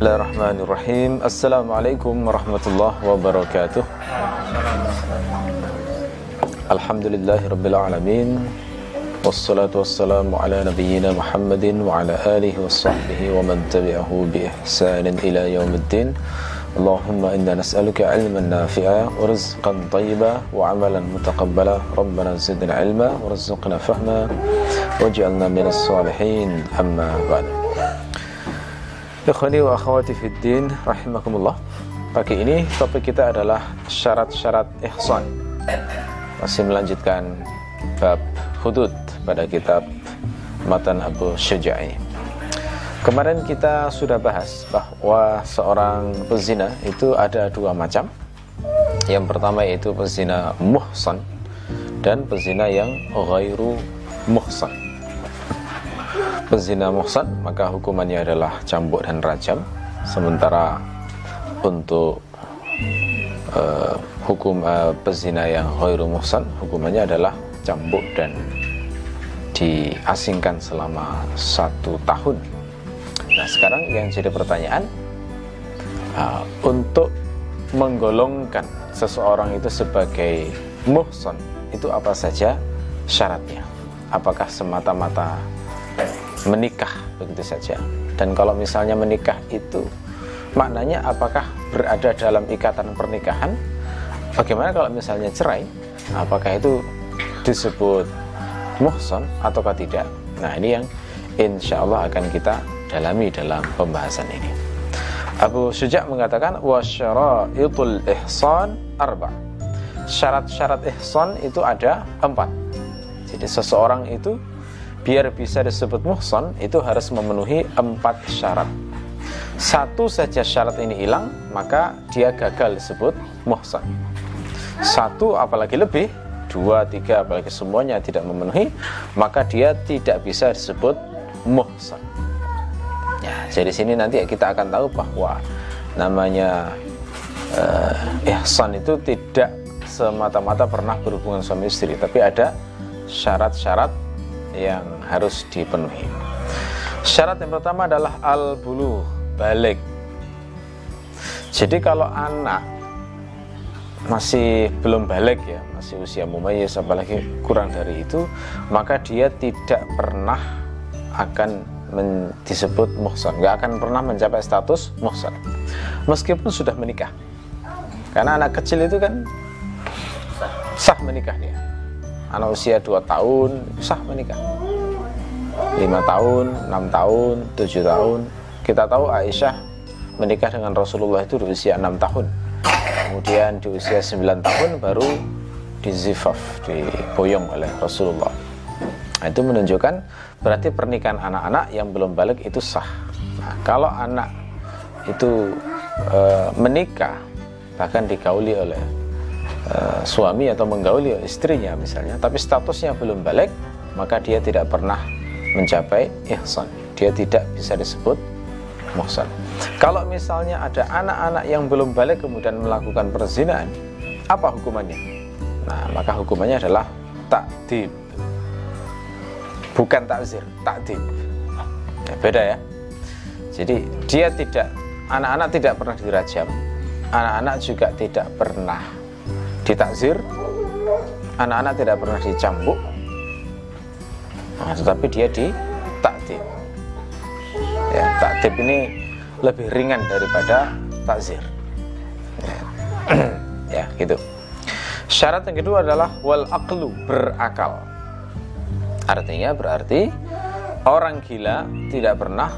الله الرحمن الرحيم السلام عليكم ورحمة الله وبركاته الحمد لله رب العالمين والصلاة والسلام على نبينا محمد وعلى آله وصحبه ومن تبعه بإحسان إلى يوم الدين اللهم إنا نسألك علما نافعا ورزقا طيبا وعملا متقبلا ربنا زدنا علما ورزقنا فهما واجعلنا من الصالحين أما بعد Ikhwani wa akhwati fiddin rahimakumullah. Pagi ini topik kita adalah syarat-syarat ihsan. Masih melanjutkan bab hudud pada kitab Matan Abu Syuja'i. Kemarin kita sudah bahas bahwa seorang pezina itu ada dua macam. Yang pertama yaitu pezina muhsan dan pezina yang ghairu muhsan pezina muhsan maka hukumannya adalah cambuk dan rajam. Sementara untuk uh, hukum uh, pezina yang khairu muhsan hukumannya adalah cambuk dan diasingkan selama satu tahun. Nah sekarang yang jadi pertanyaan uh, untuk menggolongkan seseorang itu sebagai muhsan itu apa saja syaratnya? Apakah semata-mata menikah begitu saja. Dan kalau misalnya menikah itu maknanya apakah berada dalam ikatan pernikahan? Bagaimana kalau misalnya cerai? Apakah itu disebut muhson ataukah tidak? Nah ini yang insya Allah akan kita dalami dalam pembahasan ini. Abu Syuja' mengatakan wasyara'itul ihsan arba. Syarat-syarat ihsan itu ada empat. Jadi seseorang itu biar bisa disebut muhson itu harus memenuhi empat syarat. Satu saja syarat ini hilang maka dia gagal disebut muhson satu apalagi lebih. Dua tiga apalagi semuanya tidak memenuhi maka dia tidak bisa disebut muhson ya jadi sini nanti kita akan tahu bahwa namanya uh, ihsan itu tidak semata-mata pernah berhubungan suami istri tapi ada syarat-syarat yang harus dipenuhi. Syarat yang pertama adalah al-bulu, balik. Jadi kalau anak masih belum balik ya, masih usia mumayyiz apalagi kurang dari itu, maka dia tidak pernah akan disebut muhsan, nggak akan pernah mencapai status muhsan. Meskipun sudah menikah. Karena anak kecil itu kan sah menikah dia anak usia 2 tahun sah menikah. 5 tahun, 6 tahun, 7 tahun. Kita tahu Aisyah menikah dengan Rasulullah itu di usia 6 tahun. Kemudian di usia 9 tahun baru dizifaf, diboyong oleh Rasulullah. Nah, itu menunjukkan berarti pernikahan anak-anak yang belum balik itu sah. Nah, kalau anak itu e, menikah bahkan dikauli oleh uh, suami atau menggauli istrinya misalnya tapi statusnya belum balik maka dia tidak pernah mencapai ihsan. Dia tidak bisa disebut muhsan. Kalau misalnya ada anak-anak yang belum balik kemudian melakukan perzinahan apa hukumannya? Nah maka hukumannya adalah takdib bukan takzir takdib ya, beda ya. Jadi dia tidak anak-anak tidak pernah dirajam. Anak-anak juga tidak pernah ditakzir anak-anak tidak pernah dicambuk nah, tetapi dia ditakdib. Ya takdib ini lebih ringan daripada takzir. Ya. ya gitu. Syarat yang kedua adalah wal aklu berakal. Artinya berarti orang gila tidak pernah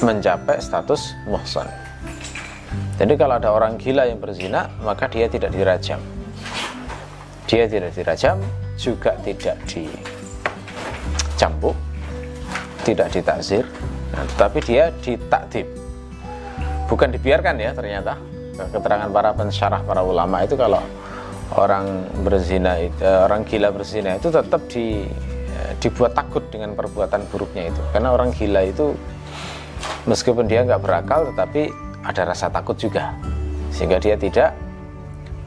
mencapai status muhsan jadi kalau ada orang gila yang berzina, maka dia tidak dirajam. Dia tidak dirajam, juga tidak dicambuk, tidak ditakzir, nah, tetapi dia ditakdib. Bukan dibiarkan ya ternyata. Keterangan para pensyarah para ulama itu kalau orang berzina eh, orang gila berzina itu tetap di eh, dibuat takut dengan perbuatan buruknya itu karena orang gila itu meskipun dia nggak berakal tetapi ada rasa takut juga sehingga dia tidak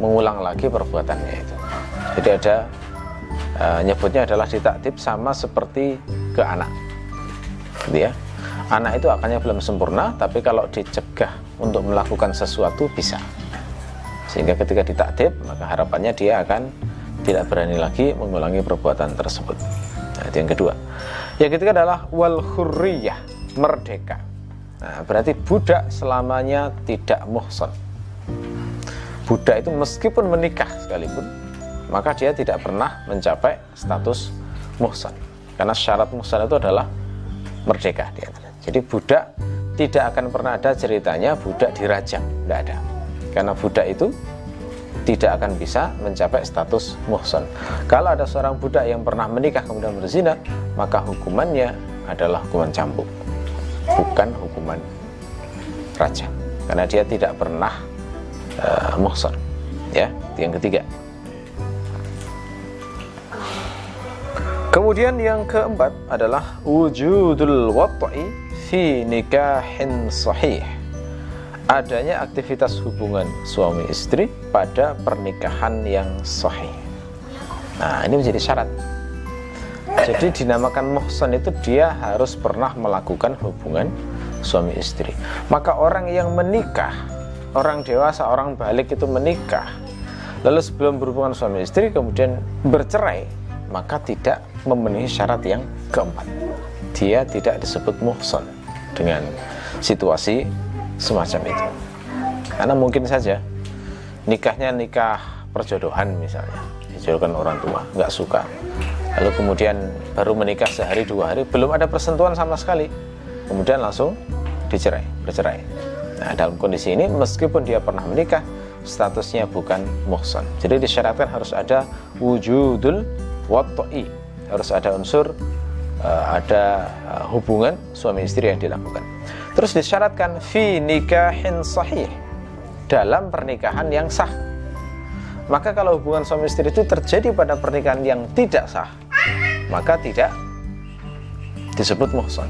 mengulang lagi perbuatannya itu. Jadi ada uh, nyebutnya adalah ditaktib sama seperti ke anak. Gitu ya. Anak itu akannya belum sempurna tapi kalau dicegah untuk melakukan sesuatu bisa. Sehingga ketika ditakdib maka harapannya dia akan tidak berani lagi mengulangi perbuatan tersebut. Nah, itu yang kedua. Yang ketiga adalah wal hurriyah merdeka nah, berarti budak selamanya tidak muhson budak itu meskipun menikah sekalipun maka dia tidak pernah mencapai status muhson karena syarat muhson itu adalah merdeka dia. Jadi budak tidak akan pernah ada ceritanya budak dirajam, tidak ada. Karena budak itu tidak akan bisa mencapai status muhson. Kalau ada seorang budak yang pernah menikah kemudian berzina, maka hukumannya adalah hukuman cambuk, bukan hukuman rajam. Karena dia tidak pernah uh, muhson. Ya, yang ketiga. Kemudian yang keempat adalah wujudul wat'i fi nikahin sahih. Adanya aktivitas hubungan suami istri pada pernikahan yang sahih. Nah, ini menjadi syarat. Jadi dinamakan muhsan itu dia harus pernah melakukan hubungan suami istri. Maka orang yang menikah, orang dewasa, orang balik itu menikah, lalu sebelum berhubungan suami istri kemudian bercerai, maka tidak memenuhi syarat yang keempat. Dia tidak disebut muhson dengan situasi semacam itu. Karena mungkin saja nikahnya nikah perjodohan misalnya dijodohkan orang tua nggak suka lalu kemudian baru menikah sehari dua hari belum ada persentuhan sama sekali kemudian langsung dicerai bercerai nah dalam kondisi ini meskipun dia pernah menikah statusnya bukan muhson jadi disyaratkan harus ada wujudul watoi harus ada unsur uh, ada uh, hubungan suami istri yang dilakukan. Terus disyaratkan fi nikahin sahih dalam pernikahan yang sah. Maka kalau hubungan suami istri itu terjadi pada pernikahan yang tidak sah, maka tidak disebut muhsan.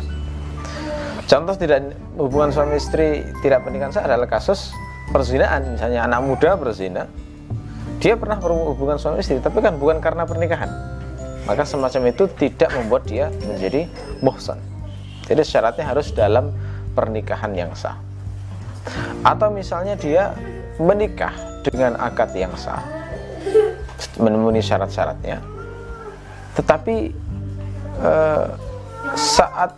Contoh tidak hubungan suami istri tidak pernikahan sah adalah kasus perzinaan, misalnya anak muda berzina, dia pernah berhubungan suami istri, tapi kan bukan karena pernikahan. Maka semacam itu tidak membuat dia menjadi muhsan. Jadi syaratnya harus dalam pernikahan yang sah. Atau misalnya dia menikah dengan akad yang sah. Memenuhi syarat-syaratnya tetapi eh, saat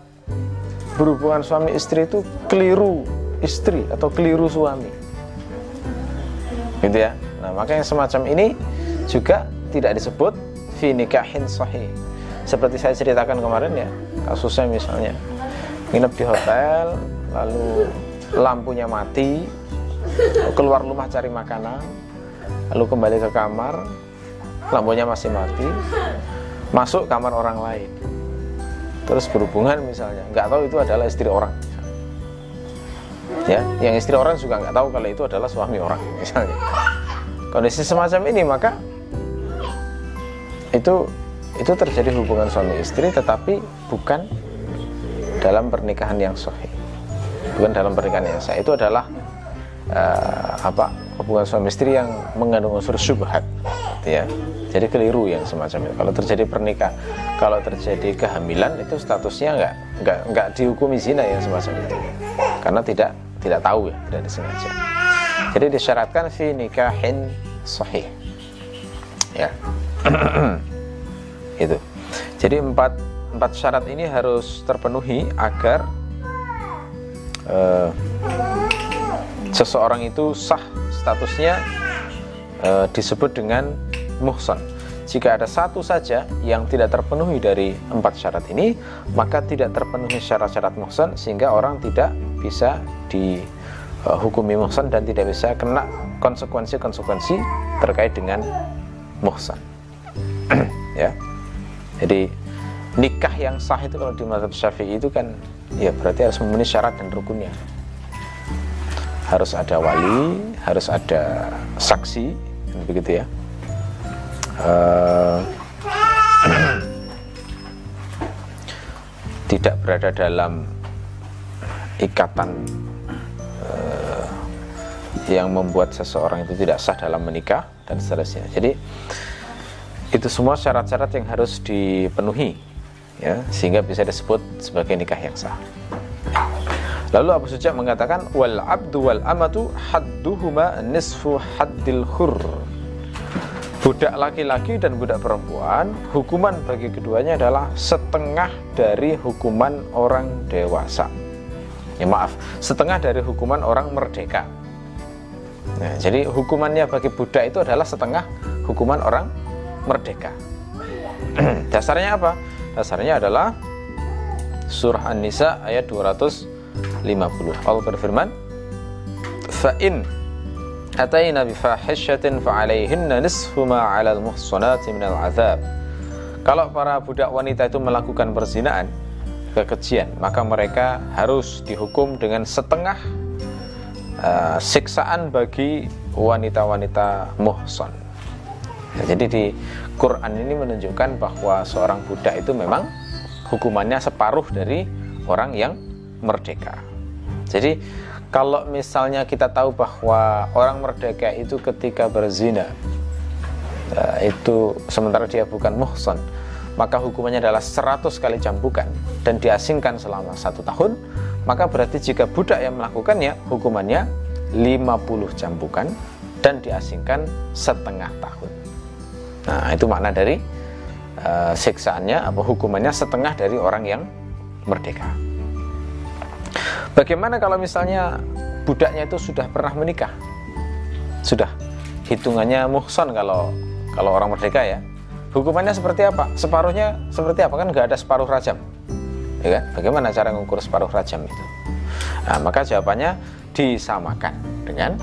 berhubungan suami istri itu keliru istri atau keliru suami. Gitu ya. Nah maka yang semacam ini juga tidak disebut fi nikahin sahih. Seperti saya ceritakan kemarin ya kasusnya misalnya nginep di hotel lalu lampunya mati keluar rumah cari makanan lalu kembali ke kamar lampunya masih mati masuk kamar orang lain. Terus berhubungan misalnya nggak tahu itu adalah istri orang. Ya yang istri orang juga nggak tahu kalau itu adalah suami orang misalnya. Kondisi semacam ini maka itu itu terjadi hubungan suami istri tetapi bukan dalam pernikahan yang sahih. Bukan dalam pernikahan yang sah itu adalah uh, apa hubungan suami istri yang mengandung unsur syubhat gitu ya. Jadi keliru yang semacam itu. Kalau terjadi pernikahan kalau terjadi kehamilan itu statusnya nggak nggak nggak dihukumi zina yang semacam itu. Karena tidak tidak tahu ya tidak disengaja. Jadi disyaratkan fi nikahin sahih. Ya. Itu jadi empat empat syarat ini harus terpenuhi agar uh, seseorang itu sah statusnya uh, disebut dengan muhsan. Jika ada satu saja yang tidak terpenuhi dari empat syarat ini maka tidak terpenuhi syarat-syarat muhsan sehingga orang tidak bisa dihukumi muhsan dan tidak bisa kena konsekuensi-konsekuensi terkait dengan muhsan. Ya. Jadi nikah yang sah itu kalau di mazhab syafi'i itu kan ya berarti harus memenuhi syarat dan rukunnya. Harus ada wali harus ada saksi begitu ya uh, tidak berada dalam ikatan uh, yang membuat seseorang itu tidak sah dalam menikah dan seterusnya jadi itu semua syarat-syarat yang harus dipenuhi ya sehingga bisa disebut sebagai nikah yang sah Lalu Abu Suja mengatakan wal abdu wal amatu hadduhuma nisfu haddil khur. Budak laki-laki dan budak perempuan, hukuman bagi keduanya adalah setengah dari hukuman orang dewasa. Ya maaf, setengah dari hukuman orang merdeka. Nah, jadi hukumannya bagi budak itu adalah setengah hukuman orang merdeka. Dasarnya apa? Dasarnya adalah surah An-Nisa ayat 250. Allah berfirman, "Fa in fahishatin fa alaihinna nisfu ma 'alal muhsanati minal 'adzab. Kalau para budak wanita itu melakukan perzinaan, kekejian, maka mereka harus dihukum dengan setengah uh, siksaan bagi wanita-wanita muhson. Ya, jadi di Quran ini menunjukkan bahwa seorang budak itu memang hukumannya separuh dari orang yang merdeka. Jadi kalau misalnya kita tahu bahwa orang merdeka itu ketika berzina eh, itu sementara dia bukan muhson maka hukumannya adalah 100 kali cambukan dan diasingkan selama satu tahun maka berarti jika budak yang melakukannya hukumannya 50 cambukan dan diasingkan setengah tahun. Nah itu makna dari uh, siksaannya apa hukumannya setengah dari orang yang merdeka Bagaimana kalau misalnya budaknya itu sudah pernah menikah? Sudah hitungannya muhson kalau kalau orang merdeka ya. Hukumannya seperti apa? Separuhnya seperti apa? Kan nggak ada separuh rajam. Ya kan? Bagaimana cara mengukur separuh rajam itu? Nah, maka jawabannya disamakan dengan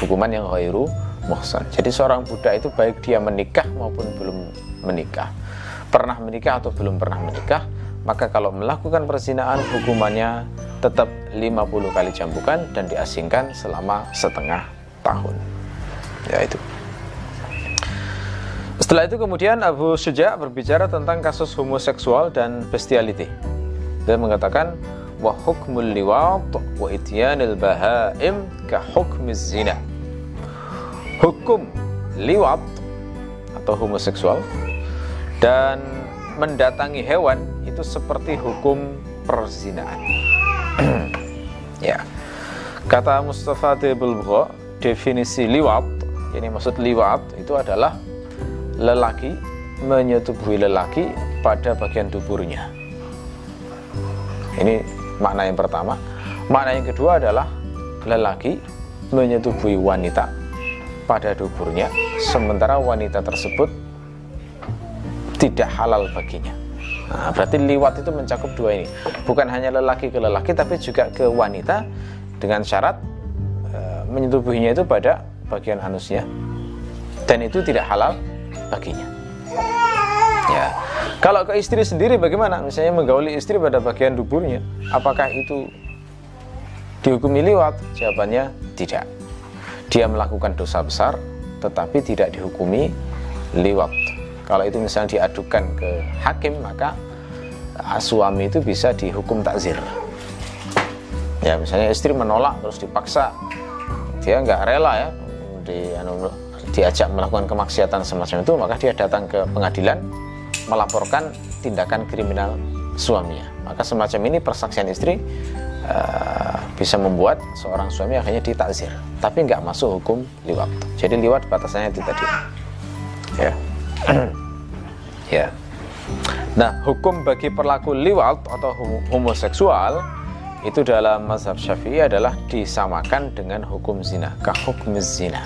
hukuman yang ghairu muhson. Jadi seorang budak itu baik dia menikah maupun belum menikah, pernah menikah atau belum pernah menikah, maka kalau melakukan perzinaan hukumannya tetap 50 kali jambukan dan diasingkan selama setengah tahun. Ya itu. Setelah itu kemudian Abu Suja berbicara tentang kasus homoseksual dan bestiality. Dia mengatakan wa hukmul liwat wa ityanil bahaim ka hukmiz zina. Hukum liwat atau homoseksual dan mendatangi hewan itu seperti hukum perzinaan ya. Kata Mustafa Tebelbro definisi liwat ini maksud liwat itu adalah lelaki menyetubuhi lelaki pada bagian duburnya ini makna yang pertama. Makna yang kedua adalah lelaki menyetubuhi wanita pada duburnya sementara wanita tersebut tidak halal baginya Nah, berarti liwat itu mencakup dua ini. Bukan hanya lelaki ke lelaki tapi juga ke wanita dengan syarat e, menyetubuhinya itu pada bagian anusnya. Dan itu tidak halal baginya. Ya. Kalau ke istri sendiri bagaimana? Misalnya menggauli istri pada bagian duburnya, apakah itu dihukumi liwat? Jawabannya tidak. Dia melakukan dosa besar tetapi tidak dihukumi liwat kalau itu misalnya diadukan ke hakim maka ah, suami itu bisa dihukum takzir. Ya misalnya istri menolak terus dipaksa dia nggak rela ya di, anu, diajak melakukan kemaksiatan semacam itu maka dia datang ke pengadilan melaporkan tindakan kriminal suaminya. Maka semacam ini persaksian istri uh, bisa membuat seorang suami akhirnya ditakzir. Tapi nggak masuk hukum liwat. Jadi liwat batasannya itu tadi. Ya ya. Nah, hukum bagi perlaku liwat atau homoseksual itu dalam mazhab Syafi'i adalah disamakan dengan hukum zina, hukum zina.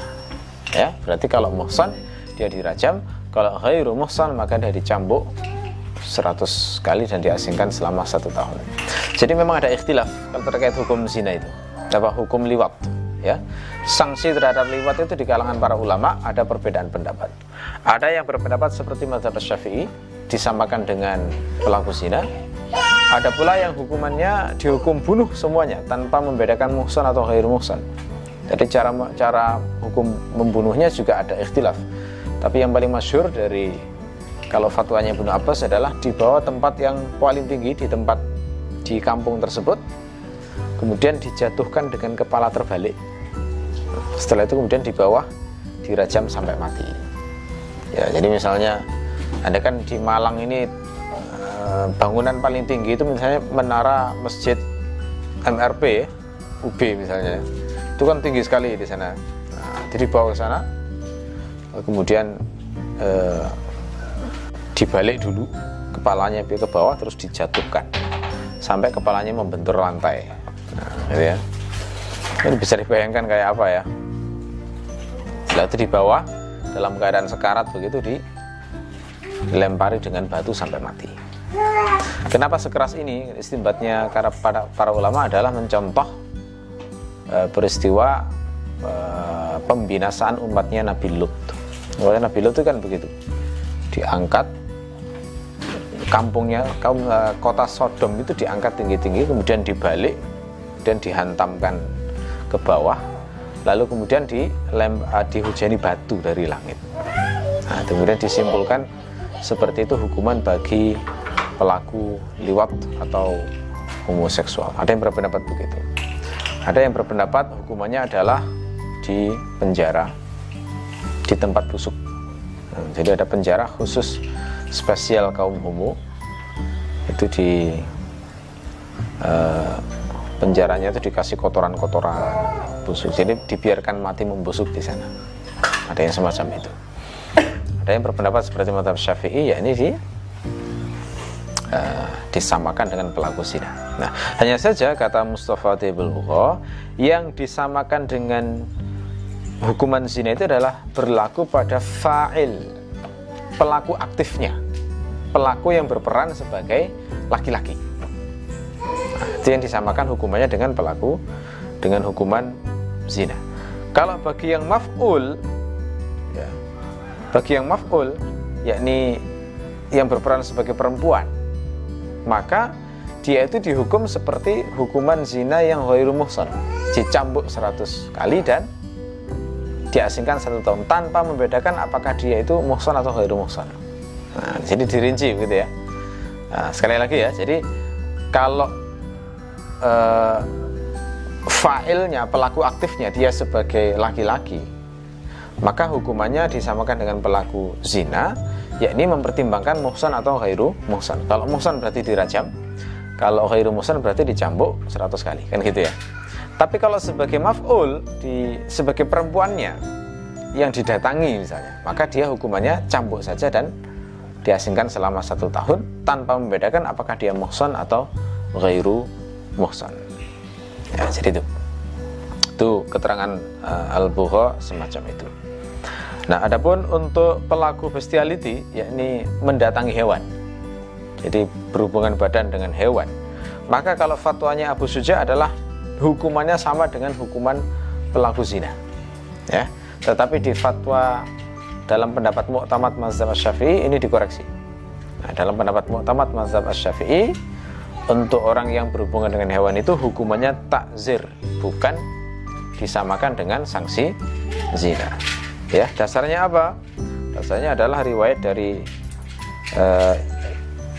Ya, berarti kalau muhsan dia dirajam, kalau ghairu muhsan maka dia dicambuk 100 kali dan diasingkan selama satu tahun. Jadi memang ada ikhtilaf terkait hukum zina itu. Apa hukum liwat? ya sanksi terhadap liwat itu di kalangan para ulama ada perbedaan pendapat ada yang berpendapat seperti mazhab syafi'i disamakan dengan pelaku zina. Ada pula yang hukumannya dihukum bunuh semuanya tanpa membedakan muhsan atau khair muhsan. Jadi cara cara hukum membunuhnya juga ada ikhtilaf. Tapi yang paling masyur dari kalau fatwanya Ibnu Abbas adalah di bawah tempat yang paling tinggi di tempat di kampung tersebut kemudian dijatuhkan dengan kepala terbalik. Setelah itu kemudian di bawah dirajam sampai mati ya jadi misalnya anda kan di Malang ini eh, bangunan paling tinggi itu misalnya menara masjid MRP UB misalnya. Itu kan tinggi sekali di sana. Nah, jadi bawa ke sana kemudian eh, dibalik dulu kepalanya ke bawah terus dijatuhkan. Sampai kepalanya membentur lantai. Nah, gitu ya. Ini bisa dibayangkan kayak apa ya? Setelah itu di bawah dalam keadaan sekarat begitu dilempari dengan batu sampai mati. Kenapa sekeras ini? Istimbatnya para, para, para ulama adalah mencontoh e, peristiwa e, pembinasaan umatnya Nabi Lut. Oleh Nabi Lut itu kan begitu. Diangkat kampungnya kaum uh, kota Sodom itu diangkat tinggi-tinggi kemudian dibalik dan dihantamkan ke bawah lalu kemudian dilem, uh, dihujani batu dari langit. Nah, kemudian disimpulkan seperti itu hukuman bagi pelaku liwat atau homoseksual. Ada yang berpendapat begitu? Ada yang berpendapat hukumannya adalah di penjara di tempat busuk. Nah, jadi ada penjara khusus spesial kaum homo itu di uh, penjaranya itu dikasih kotoran-kotoran busuk. Jadi dibiarkan mati membusuk di sana. Ada yang semacam itu. Ada yang berpendapat seperti mata syafi'i ya ini di uh, disamakan dengan pelaku zina. Nah hanya saja kata Mustafa Tibul yang disamakan dengan hukuman zina itu adalah berlaku pada fa'il pelaku aktifnya. Pelaku yang berperan sebagai laki-laki itu yang disamakan hukumannya dengan pelaku dengan hukuman zina kalau bagi yang maf'ul ya, bagi yang maf'ul yakni yang berperan sebagai perempuan maka dia itu dihukum seperti hukuman zina yang ghairu muhsan dicambuk 100 kali dan diasingkan satu tahun tanpa membedakan apakah dia itu muhson atau ghairu muhson. Nah, jadi dirinci begitu ya. Nah, sekali lagi ya, jadi kalau uh, failnya pelaku aktifnya dia sebagai laki-laki, maka hukumannya disamakan dengan pelaku zina, yakni mempertimbangkan muhson atau ghairu muhson. Kalau muhson berarti dirajam, kalau ghairu muhson berarti dicambuk 100 kali, kan gitu ya. Tapi kalau sebagai maf'ul di sebagai perempuannya yang didatangi misalnya, maka dia hukumannya cambuk saja dan diasingkan selama satu tahun tanpa membedakan apakah dia muhson atau ghairu muhson. Ya, jadi itu. Itu keterangan uh, Al-Bukha semacam itu. Nah, adapun untuk pelaku bestiality yakni mendatangi hewan. Jadi berhubungan badan dengan hewan. Maka kalau fatwanya Abu Suja adalah hukumannya sama dengan hukuman pelaku zina. Ya. Tetapi di fatwa dalam pendapat Mu'tamad Mazhab Syafi'i ini dikoreksi. Nah, dalam pendapat Mu'tamad Mazhab Syafi'i untuk orang yang berhubungan dengan hewan itu hukumannya takzir, bukan disamakan dengan sanksi zina. Ya, dasarnya apa? Dasarnya adalah riwayat dari uh,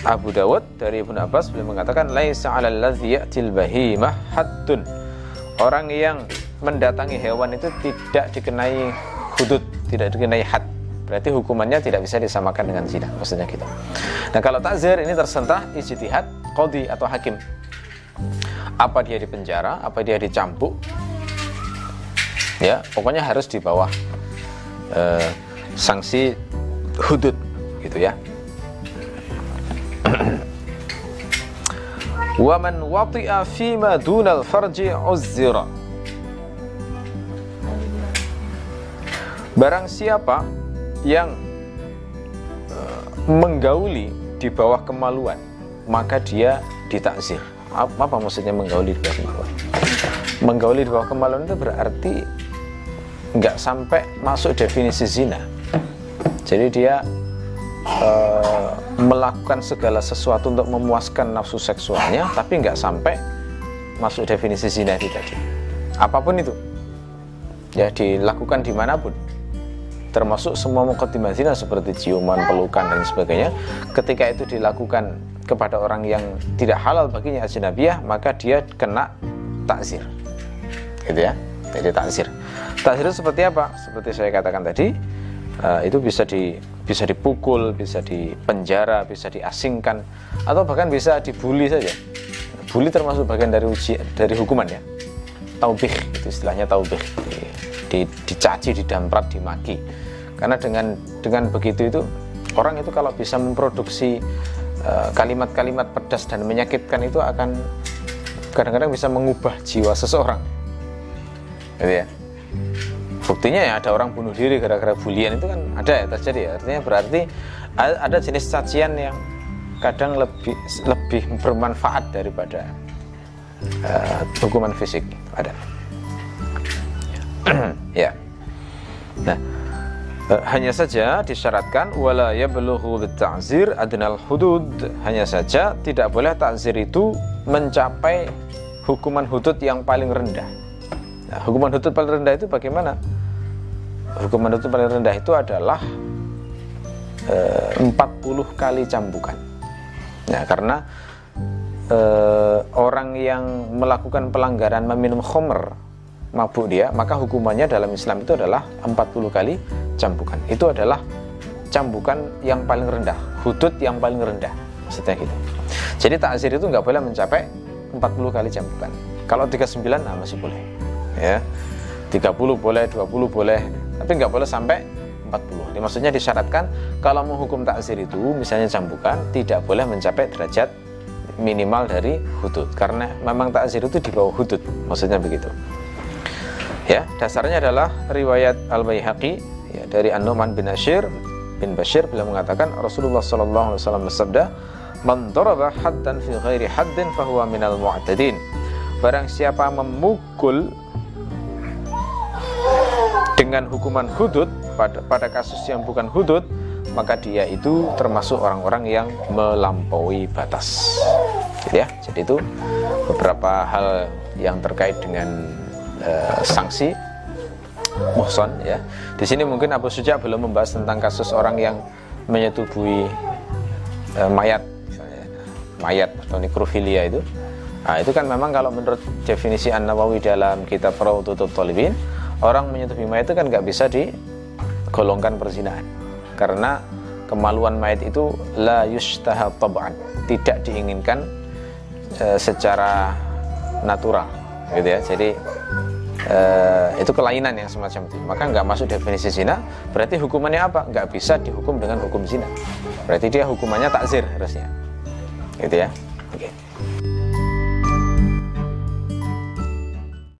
Abu Dawud dari Ibnu Abbas beliau mengatakan laisa 'alal ya'til bahimah haddun. Orang yang mendatangi hewan itu tidak dikenai hudud, tidak dikenai had. Berarti hukumannya tidak bisa disamakan dengan zina, maksudnya gitu. Nah, kalau takzir ini tersentah ijtihad qadhi atau hakim. Apa dia dipenjara, apa dia dicambuk? Ya, pokoknya harus di bawah uh, sanksi hudud gitu ya. wa man wati'a fima dunal farji uzzira Barang siapa yang uh, menggauli di bawah kemaluan maka dia ditakzir. Apa, apa maksudnya menggauli di bawah kemaluan? Menggauli di bawah kemaluan itu berarti nggak sampai masuk definisi zina. Jadi dia uh, melakukan segala sesuatu untuk memuaskan nafsu seksualnya tapi nggak sampai masuk definisi zina itu tadi apa pun itu ya dilakukan di mana pun termasuk semua mukaddimah zina seperti ciuman, pelukan dan sebagainya ketika itu dilakukan kepada orang yang tidak halal baginya ajnabiyah maka dia kena takzir. Gitu ya? Jadi takzir. Takzir itu seperti apa? Seperti saya katakan tadi uh, itu bisa di bisa dipukul, bisa dipenjara, bisa diasingkan, atau bahkan bisa dibully saja. bully termasuk bagian dari uji dari hukuman ya. Taubih itu istilahnya taubih. Di, di, dicaci didamprat dimaki. Karena dengan dengan begitu itu orang itu kalau bisa memproduksi eh, kalimat-kalimat uh, pedas dan menyakitkan itu akan kadang-kadang bisa mengubah jiwa seseorang. Gitu ya. Buktinya ya ada orang bunuh diri gara-gara bulian itu kan ada ya terjadi ya. Artinya berarti ada jenis cacian yang kadang lebih lebih bermanfaat daripada uh, hukuman fisik. Ada. Ya. Nah hanya saja disyaratkan wala yablughu bitta'zir adnal hudud. Hanya saja tidak boleh takzir itu mencapai hukuman hudud yang paling rendah. Nah, hukuman hudud paling rendah itu bagaimana? Hukuman hudud paling rendah itu adalah e, eh, 40 kali cambukan. Nah karena e, orang yang melakukan pelanggaran meminum khomer mabuk dia maka hukumannya dalam Islam itu adalah 40 kali cambukan. Itu adalah cambukan yang paling rendah hudud yang paling rendah maksudnya gitu. Jadi takzir itu nggak boleh mencapai 40 kali cambukan. Kalau 39 nah masih boleh ya. 30 boleh 20 boleh tapi nggak boleh sampai 40 Ini maksudnya disyaratkan kalau menghukum takzir itu misalnya cambukan tidak boleh mencapai derajat minimal dari hudud. Karena memang takzir itu di bawah hudud maksudnya begitu ya dasarnya adalah riwayat al baihaqi ya, dari An-Nu'man bin Ashir bin Bashir. Beliau mengatakan Rasulullah sallallahu alaihi wasallam bersabda man daraba haddan fi ghairi haddin fahuwa minal mu'tadin barang siapa memukul dengan hukuman hudud pada, pada kasus yang bukan hudud maka dia itu termasuk orang-orang yang melampaui batas. Jadi ya. Jadi itu beberapa hal yang terkait dengan uh, sanksi muhson ya. Di sini mungkin Abu Suja belum membahas tentang kasus orang yang menyetubuhi uh, mayat misalnya mayat atau nekrofilia itu. Nah itu kan memang kalau menurut definisi An Nawawi dalam kitab Rawdutut Talibin orang menyentuh mayat itu kan nggak bisa digolongkan perzinahan. Karena kemaluan mayat itu la yustaha tab'an tidak diinginkan e, secara natural gitu ya. Jadi e, itu kelainan yang semacam itu. Maka nggak masuk definisi zina berarti hukumannya apa? Nggak bisa dihukum dengan hukum zina. Berarti dia hukumannya takzir harusnya. Gitu ya? Oke. okay.